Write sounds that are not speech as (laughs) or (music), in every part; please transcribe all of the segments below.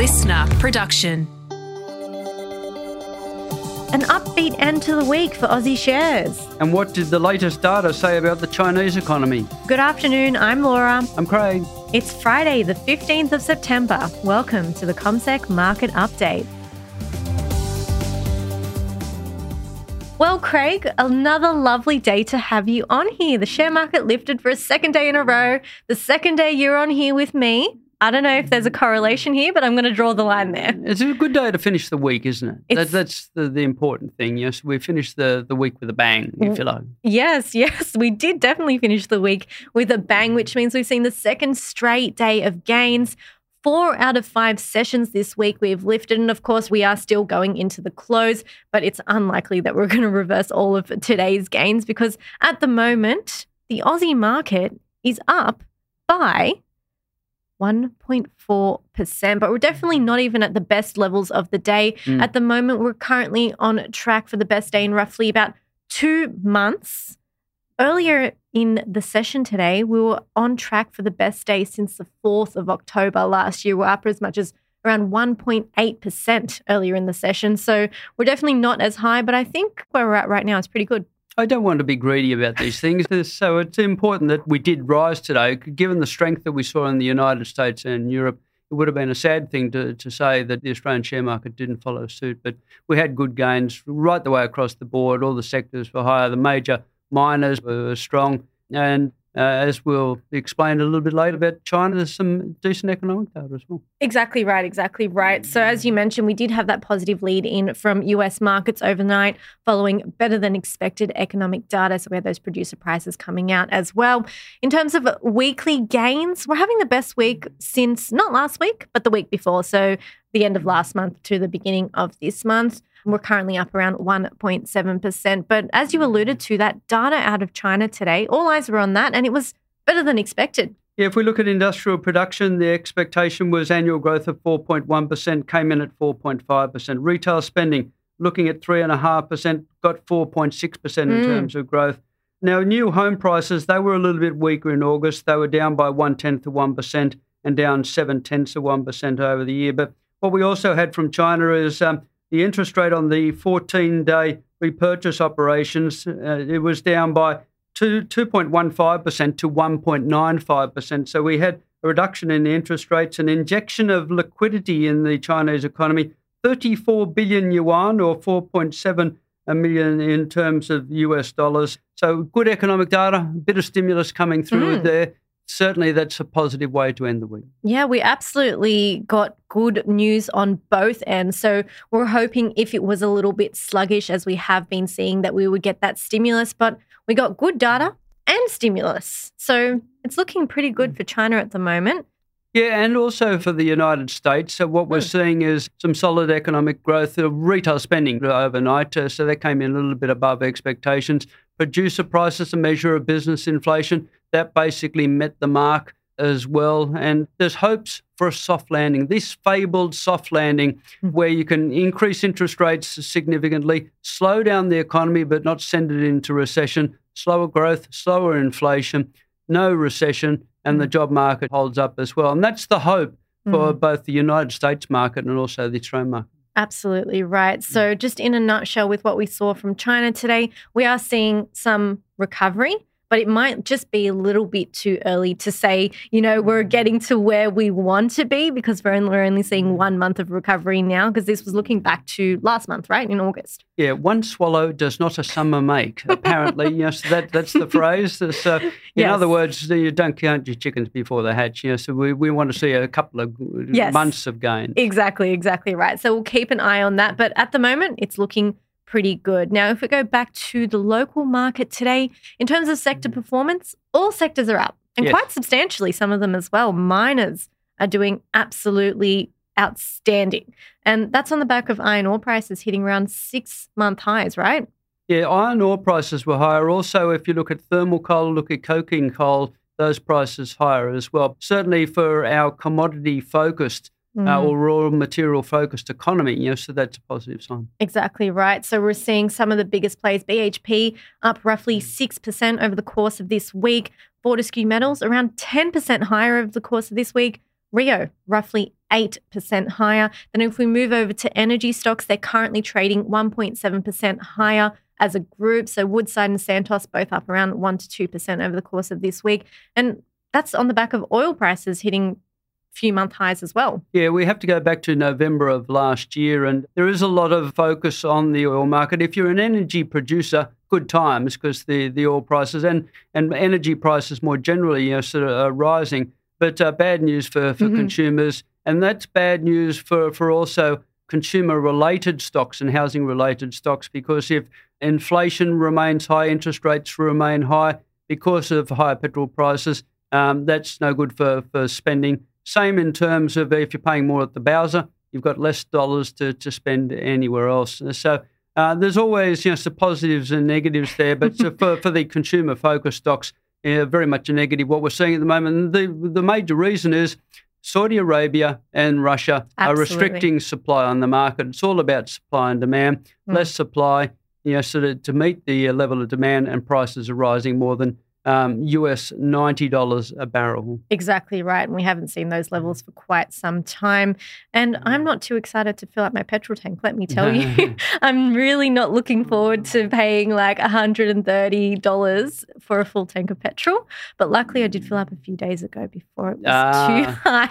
LiSTNR production. An upbeat end to the week for Aussie shares. And what did the latest data say about the Chinese economy? Good afternoon, I'm Laura. I'm Craig. It's Friday, the 15th of September. Welcome to the CommSec Market Update. Well, Craig, another lovely day to have you on here. The share market lifted for a second day in a row. The second day you're on here with me. I don't know if there's a correlation here, but I'm going to draw the line there. It's a good day to finish the week, isn't it? That, that's the, the important thing. Yes, we finished the, the week with a bang, if you like. Yes, (laughs) yes, we did definitely finish the week with a bang, which means we've seen the second straight day of gains. Four out of five sessions this week we've lifted. And of course, we are still going into the close, but it's unlikely that we're (laughs) going to reverse all of today's gains because at the moment, the Aussie market is up by 1.4%. But we're definitely not even at the best levels of the day. Mm. At the moment, we're currently on track for the best day in roughly about two months. Earlier in the session today, we were on track for the best day since the 4th of October last year. We're up as much as around 1.8% earlier in the session. So we're definitely not as high, but I think where we're at right now is pretty good. I don't want to be greedy about these things. So it's important that we did rise today. Given the strength that we saw in the United States and Europe, it would have been a sad thing to, to say that the Australian share market didn't follow suit. But we had good gains right the way across the board. All the sectors were higher. The major miners were strong. And uh, as we'll explain a little bit later about China, there's some decent economic data as well. Exactly right, exactly right. So, as you mentioned, we did have that positive lead in from US markets overnight following better than expected economic data. So, we had those producer prices coming out as well. In terms of weekly gains, we're having the best week since not last week, but the week before. So, the end of last month to the beginning of this month. We're currently up around 1.7%. But as you alluded to, that data out of China today, all eyes were on that, and it was better than expected. Yeah, if we look at industrial production, the expectation was annual growth of 4.1%, came in at 4.5%. Retail spending, looking at 3.5%, got 4.6% in Mm. terms of growth. Now, new home prices, they were a little bit weaker in August. They were down by one tenth of 1% and down seven tenths of 1% over the year. But what we also had from China is um, the interest rate on the 14 day repurchase operations, uh, it was down by two, 2.15% to 1.95%. So we had a reduction in the interest rates, an injection of liquidity in the Chinese economy, 34 billion yuan or 4.7 million in terms of US dollars. So good economic data, a bit of stimulus coming through Mm. there. Certainly, that's a positive way to end the week. Yeah, we absolutely got good news on both ends. So we're hoping if it was a little bit sluggish, as we have been seeing, that we would get that stimulus, but we got good data and stimulus. So it's looking pretty good for China at the moment. Yeah, and also for the United States. So what we're Hmm. seeing is some solid economic growth of retail spending overnight. Uh, so that came in a little bit above expectations. Producer prices, a measure of business inflation, that basically met the mark as well. And there's hopes for a soft landing. This fabled soft landing Hmm. where you can increase interest rates significantly, slow down the economy, but not send it into recession, slower growth, slower inflation, no recession, and the hmm. job market holds up as well. And that's the hope for hmm. both the United States market and also the Australian market. Absolutely right. Hmm. So, just in a nutshell, with what we saw from China today, we are seeing some recovery, but it might just be a little bit too early to say, you know, we're mm. getting to where we want to be because we're only, seeing mm. one month of recovery now because this was looking back to last month, right, in August. Yeah, one swallow does not a summer make. Apparently, (laughs) yes, that that's the phrase. So, in Yes. other words, you don't count your chickens before they hatch. You know, so we, we want to see a couple of Yes. months of gain. Exactly, exactly right. So we'll keep an eye on that. But at the moment, it's looking pretty good. Now, if we go back to the local market today, in terms of sector mm-hmm. performance, all sectors are up and Yes. quite substantially, some of them as well. Miners are doing absolutely outstanding. And that's on the back of iron ore prices hitting around six month highs, right? Yeah, iron ore prices were higher. Also, if you look at thermal coal, look at coking coal, those prices higher as well. Certainly for our commodity focused uh, Mm. or raw material focused economy, you know, so that's a positive sign. Exactly right. So we're seeing some of the biggest plays. BHP up roughly 6% over the course of this week. Fortescue Metals around 10% higher over the course of this week. Rio roughly 8% higher. Then if we move over to energy stocks, they're currently trading 1.7% higher as a group. So Woodside and Santos both up around 1 to 2% over the course of this week. And that's on the back of oil prices hitting few month highs as well. Yeah, we have to go back to November of last year, and there is a lot of focus on the oil market. If you're an energy producer, good times because the, the oil prices and, and energy prices more generally you know, sort of are rising, but uh, bad news for, for mm-hmm. consumers. And that's bad news for, for also consumer related stocks and housing related stocks because if inflation remains high, interest rates remain high because of higher petrol prices, um, that's no good for, for spending. Same in terms of if you're paying more at the Bowser, you've got less dollars to, to spend anywhere else. So uh, there's always you know some positives and negatives there, but for, for the consumer focused stocks, yeah, very much a negative. What we're seeing at the moment, the the major reason is Saudi Arabia and Russia Absolutely. are restricting supply on the market. It's all about supply and demand. Mm. Less supply, you know, so to meet the level of demand, and prices are rising more than um, US $90 a barrel. Exactly right. And we haven't seen those levels for quite some time. And I'm not too excited to fill up my petrol tank, let me tell you. (laughs) (laughs) I'm really not looking forward to paying like $130 for a full tank of petrol. But luckily, I did fill up a few days ago before it was uh. too (laughs) high.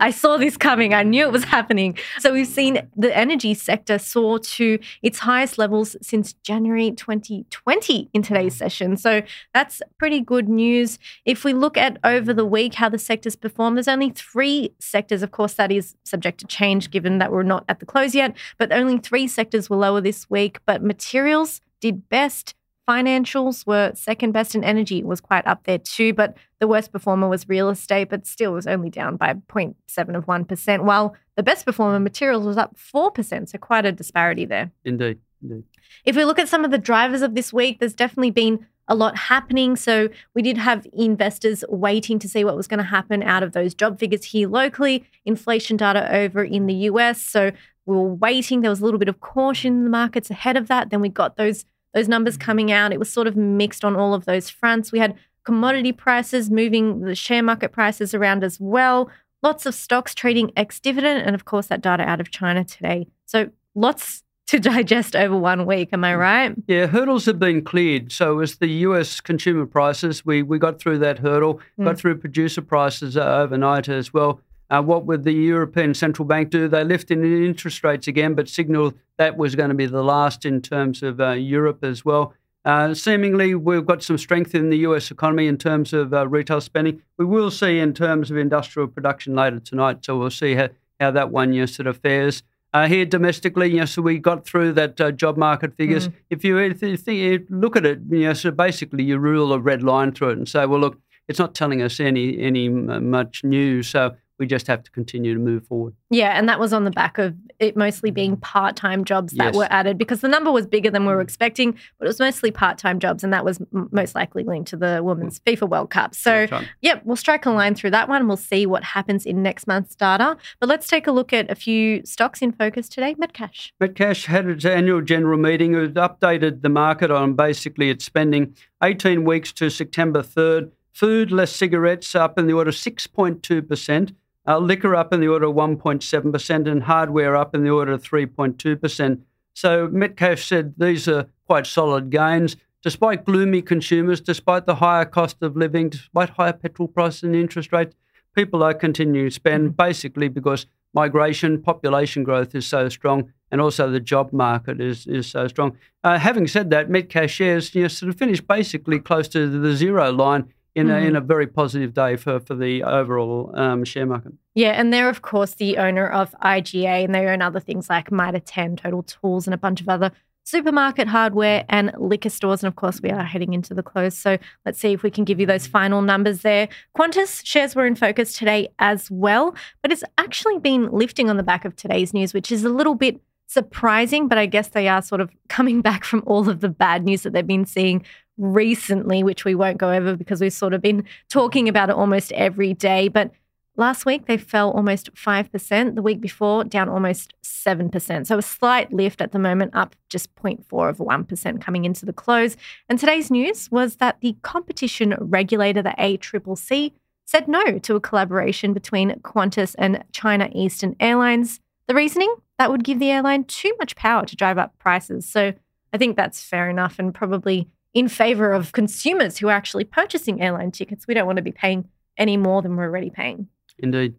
I saw this coming, I knew it was happening. So we've seen the energy sector soar to its highest levels since January 2020 in today's session. So that's pretty pretty good news. If we look at over the week how the sectors perform, there's only three sectors. Of course, that is subject to change given that we're not at the close yet, but only three sectors were lower this week. But materials did best. Financials were second best, and energy was quite up there too. But the worst performer was real estate, but still was only down by 0.7 of 1%, while the best performer, materials, was up 4%. So quite a disparity there. Indeed. Indeed. If we look at some of the drivers of this week, there's definitely been a lot happening. So we did have investors waiting to see what was going to happen out of those job figures here locally, inflation data over in the US. So we were waiting. There was a little bit of caution in the markets ahead of that. Then we got those those numbers coming out. It was sort of mixed on all of those fronts. We had commodity prices moving the share market prices around as well. Lots of stocks trading ex dividend, and of course that data out of China today. So lots to digest over one week. Am I mm. right? Yeah, hurdles have been cleared. So as the US consumer prices, we, we got through that hurdle, mm. got through producer prices uh, overnight as well. Uh, what would the European Central Bank do? They lifted interest rates again, but signaled that was going to be the last in terms of uh, Europe as well. Uh, seemingly, we've got some strength in the US economy in terms of uh, retail spending. We will see in terms of industrial production later tonight, so we'll see how, how that one year sort of fares. Uh, here domestically, you know, so we got through that uh, job market figures. Mm. If you, if you look at it, you know, so basically you rule a red line through it and say, well, look, it's not telling us any any much news. So we just have to continue to move forward. Yeah, and that was on the back of it mostly being mm. part time jobs that yes. were added because the number was bigger than we were mm. expecting, but it was mostly part time jobs, and that was m- most likely linked to the Women's mm. FIFA World Cup. So, yep, we'll strike a line through that one and we'll see what happens in next month's data. But let's take a look at a few stocks in focus today. Metcash. Metcash had its annual general meeting. It updated the market on basically its spending 18 weeks to September 3rd. Food, less cigarettes, up in the order of 6.2%. Uh, liquor up in the order of 1.7% and hardware up in the order of 3.2%. So Metcash said these are quite solid gains. Despite gloomy consumers, despite the higher cost of living, despite higher petrol prices and interest rates, people are continuing to spend mm-hmm. basically because migration, population growth is so strong, and also the job market is, is so strong. Uh, having said that, Metcash shares you know, sort of finished basically close to the zero line in, mm. a, in a very positive day for, for the overall um, share market. Yeah, and they're, of course, the owner of IGA, and they own other things like Mitre 10, Total Tools, and a bunch of other supermarket hardware and liquor stores. And of course, we are heading into the close. So let's see if we can give you those final numbers there. Qantas shares were in focus today as well, but it's actually been lifting on the back of today's news, which is a little bit surprising, but I guess they are sort of coming (laughs) back from all of the bad news that they've been seeing recently, which we won't go over because we've sort of been talking about it almost every day. But last week they fell almost 5%. The week before, down almost 7%. So a slight lift at the moment, up just 0.4 of 1% coming into the close. And today's news was that the competition regulator, the ACCC, said no to a collaboration between Qantas and China Eastern Airlines. The reasoning? That would give the airline too much power to drive up prices. So I think that's fair enough and probably in favor of consumers who are actually purchasing airline tickets. We don't want to be paying any more than we're already paying. Indeed.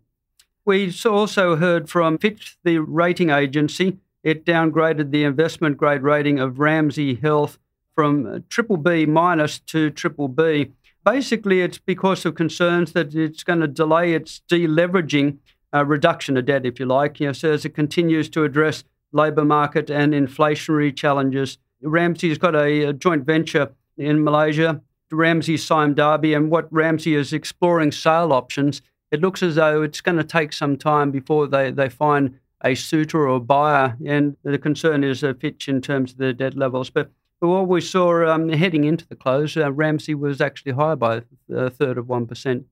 We also heard from Fitch, the rating agency. It downgraded the investment grade rating of Ramsay Health from triple B minus to triple B. Basically, it's because of concerns that it's going to delay its deleveraging, uh, reduction of debt, if you like, you know, so as it continues to address labour market and inflationary challenges. Ramsay's got a, a joint venture in Malaysia, Ramsay Sime Darby, and what Ramsay is exploring sale options. It looks as though it's going to take some time before they, they find a suitor or a buyer, and the concern is a pitch in terms of the debt levels. But but what we saw um, heading into the close, uh, Ramsay was actually higher by a third of 1%.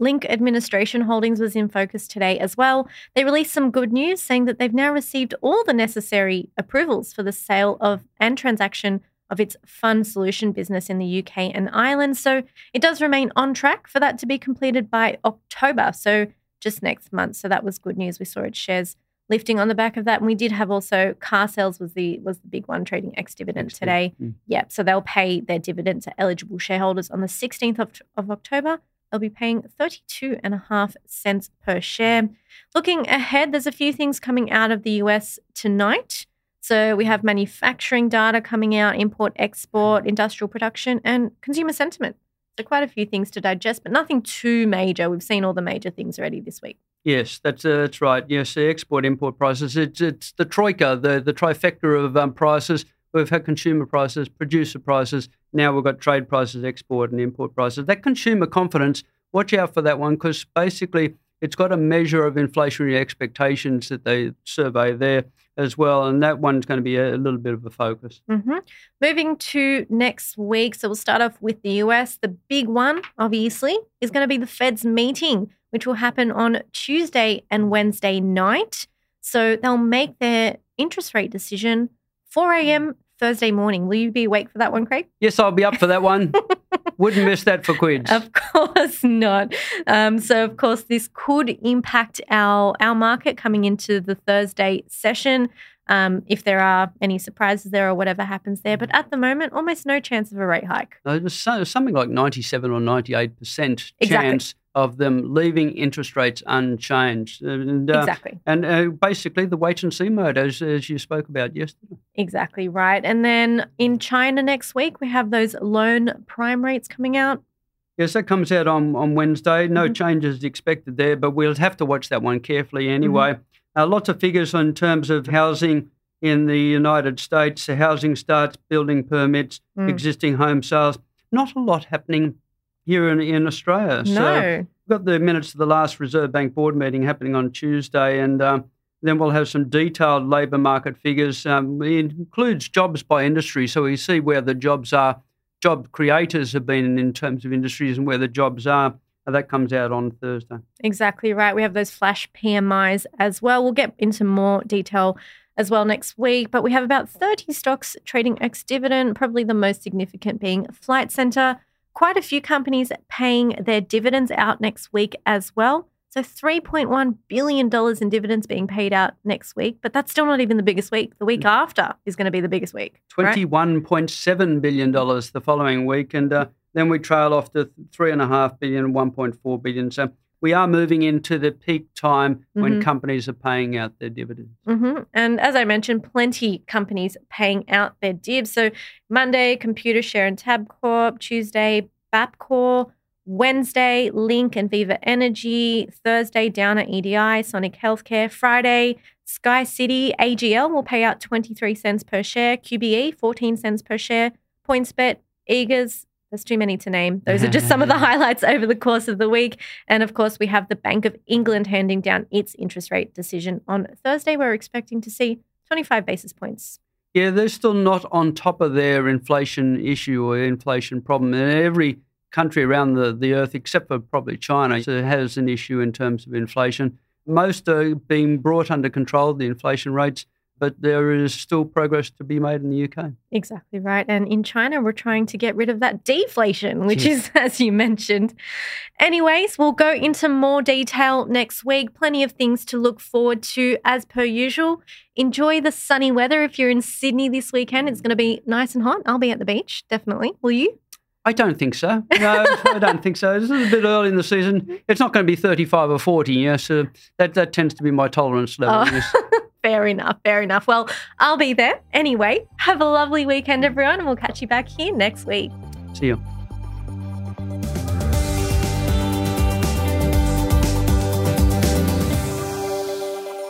Link Administration Holdings was in focus today as well. They released some good news saying that they've now received all the necessary approvals for the sale of and transaction of its fund solution business in the UK and Ireland. So it does remain on track for that to be completed by October, so just next month. So that was good news. We saw its shares lifting on the back of that. And we did have also Carsales was the was the big one trading ex dividend today. Mm. Yeah, so they'll pay their dividend to eligible shareholders on the 16th of, of October. They'll be paying 32 and a half cents per share. Looking ahead, there's a few things coming out of the US tonight. So we have manufacturing data coming out, import, export, industrial production, and consumer sentiment. So quite a few things to digest, but nothing too major. We've seen all the major things already this week. Yes, that's uh, that's right. Yes, the export import prices. It's it's the troika, the the trifecta of um, prices. We've had consumer prices, producer prices. Now we've got trade prices, export and import prices. That consumer confidence. Watch out for that one because basically it's got a measure of inflationary expectations that they survey there as well, and that one's going to be a, little bit of a focus. Mm-hmm. Moving to next week, so we'll start off with the US. The big one, obviously, is going to be the Fed's meeting which will happen on Tuesday and Wednesday night. So they'll make their interest rate decision 4 a.m. Thursday morning. Will you be awake for that one, Craig? Yes, I'll be up for that one. (laughs) Wouldn't miss that for quids. Of course not. Um, so, of course, this could impact our our market coming into the Thursday session. Um, if there are any surprises there or whatever happens there. But at the moment, almost no chance of a rate hike. Uh, there's something like 97 or 98% chance exactly of them leaving interest rates unchanged. And, uh, exactly. And uh, basically the wait and see mode, as, as you spoke about yesterday. Exactly right. And then in China next week, we have those loan prime rates coming out. Yes, that comes out on, on Wednesday. No mm-hmm. changes expected there, but we'll have to watch that one carefully anyway. Mm-hmm. Uh, lots of figures in terms of housing in the United States, housing starts, building permits, mm. existing home sales. Not a lot happening here in, in Australia. No. So we've got the minutes of the last Reserve Bank board meeting happening on Tuesday, and uh, then we'll have some detailed labour market figures. Um, it includes jobs by industry, so we see where the jobs are, job creators have been in terms of industries and where the jobs are. That comes out on Thursday. Exactly right. We have those flash PMIs as well. We'll get into more detail as well next week. But we have about 30 stocks trading ex dividend, probably the most significant being Flight Centre, quite a few companies paying their dividends out next week as well. So $3.1 billion in dividends being paid out next week, but that's still not even the biggest week. The week after is going to be the biggest week. $21.7 billion the following week. And uh, then we trail off to $3.5 billion, $1.4 billion. So we are moving into the peak time when mm-hmm. companies are paying out their dividends. Mm-hmm. And as I mentioned, plenty companies paying out their divs. So Monday, Computershare and Tabcorp. Tuesday, Bapcor. Wednesday, Link and Viva Energy. Thursday, Downer EDI, Sonic Healthcare. Friday, Sky City AGL will pay out 23 cents per share. QBE, 14 cents per share. PointsBet, Eagers, there's too many to name. Those are just some of the (laughs) highlights over the course of the week. And of course, we have the Bank of England handing down its interest rate decision on Thursday. We're expecting to see 25 basis points. Yeah, they're still not on top of their inflation issue or inflation problem. And every country around the, the earth, except for probably China, has an issue in terms of inflation. Most are being brought under control, the inflation rates. But there is still progress to be made in the UK. Exactly right. And in China, we're trying to get rid of that deflation, which is, (laughs) as you mentioned. Anyways, we'll go into more detail next week. Plenty of things to look forward to as per usual. Enjoy the sunny weather. If you're in Sydney this weekend, it's going to be nice and hot. I'll be at the beach, definitely. Will you? I don't think so. No, (laughs) I don't think so. This is a bit early in the season. It's not going to be 35 or 40. Yes, uh, that, that tends to be my tolerance level. Oh. Yes. (laughs) fair enough. Fair enough. Well, I'll be there. Anyway, have a lovely weekend, everyone, and we'll catch you back here next week. See you.